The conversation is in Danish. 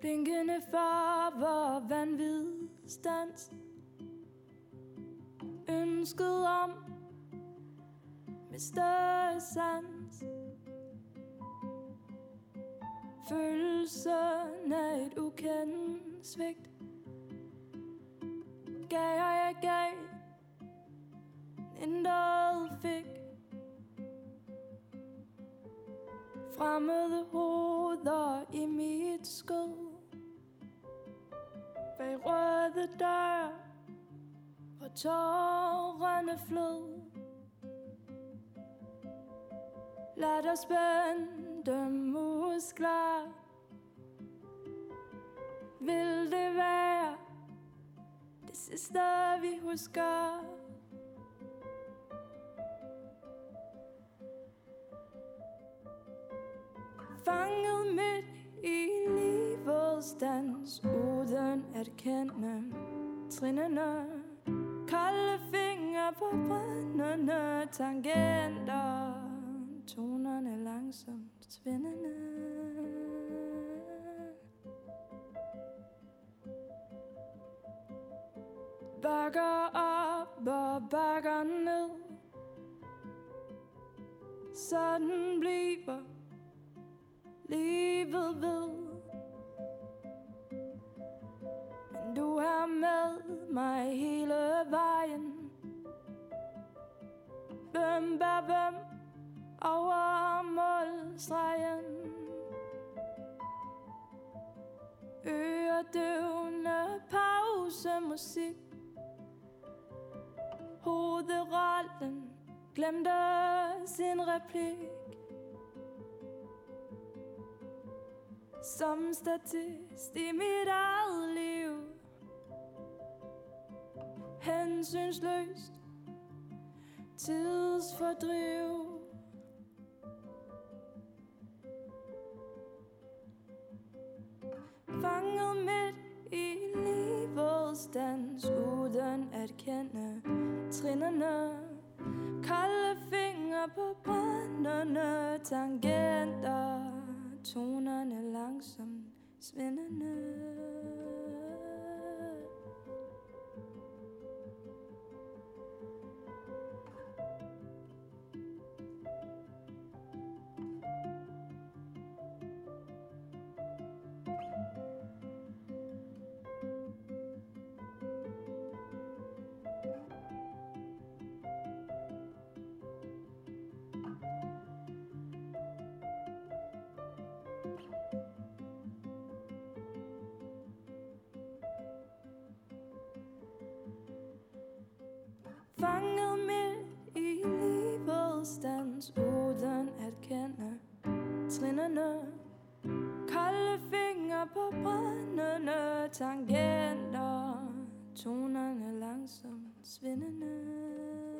Blinkende farver, vanvid stans. Ønsket om med større sans. Følelsen af et ukendt svigt. Gav og jeg gav Intet fik. Fremmede hoveder i mit skød. Bag røde dør Hvor tårerne flød. Lad os spænde muskler. Vil det være Det sidste vi husker? Fanget midt i livets dans. Uden at kende trinene. Kolde fingre på brændende tangenter. Tonerne langsomt svindende. Bakker op og bakker ned. Sådan bliver livet ved. Men du er med mig hele vejen. Hvem bær hvem over målstregen? Øredøvende pausemusik Hovedrollen glemte sin replik. Som statist i mit eget liv. Hensynsløst Tidsfordriv. Fanget midt i livets dans Uden at kende trinene Kolde fingre på brændende tangenter. Tonerne langsomt svindende. Trinene Kolde fingre på brændende tangenter. Tonerne langsomt svindende.